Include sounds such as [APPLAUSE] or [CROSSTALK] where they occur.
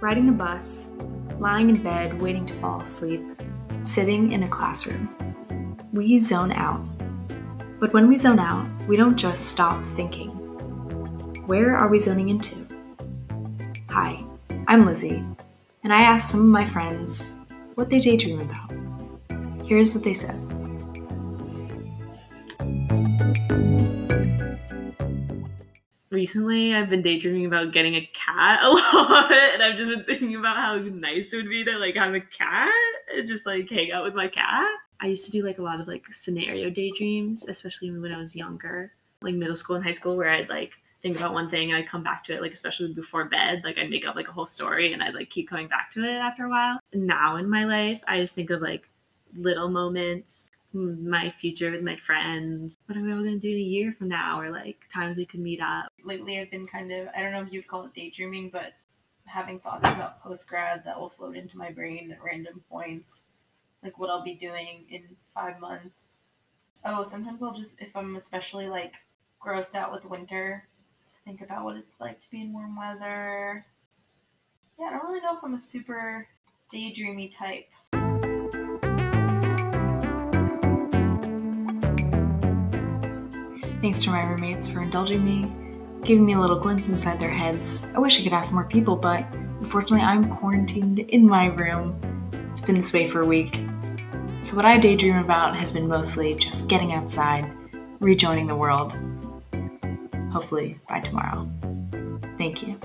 riding the bus, lying in bed waiting to fall asleep, sitting in a classroom. We zone out. But when we zone out, we don't just stop thinking. Where are we zoning into? Hi, I'm Lizzie, and I asked some of my friends what they daydream about. Here's what they said. Recently I've been daydreaming about getting a cat [LAUGHS] a lot and I've just been thinking about how nice it would be to like have a cat and just like hang out with my cat. I used to do like a lot of like scenario daydreams, especially when I was younger, like middle school and high school where I'd like think about one thing and I'd come back to it like especially before bed, like I'd make up like a whole story and I'd like keep coming back to it after a while. Now in my life, I just think of like little moments my future with my friends. What are we all gonna do in a year from now? Or like times we could meet up. Lately, I've been kind of I don't know if you'd call it daydreaming, but having thoughts about post grad that will float into my brain at random points, like what I'll be doing in five months. Oh, sometimes I'll just if I'm especially like grossed out with winter, think about what it's like to be in warm weather. Yeah, I don't really know if I'm a super daydreamy type. Thanks to my roommates for indulging me, giving me a little glimpse inside their heads. I wish I could ask more people, but unfortunately, I'm quarantined in my room. It's been this way for a week. So, what I daydream about has been mostly just getting outside, rejoining the world. Hopefully by tomorrow. Thank you.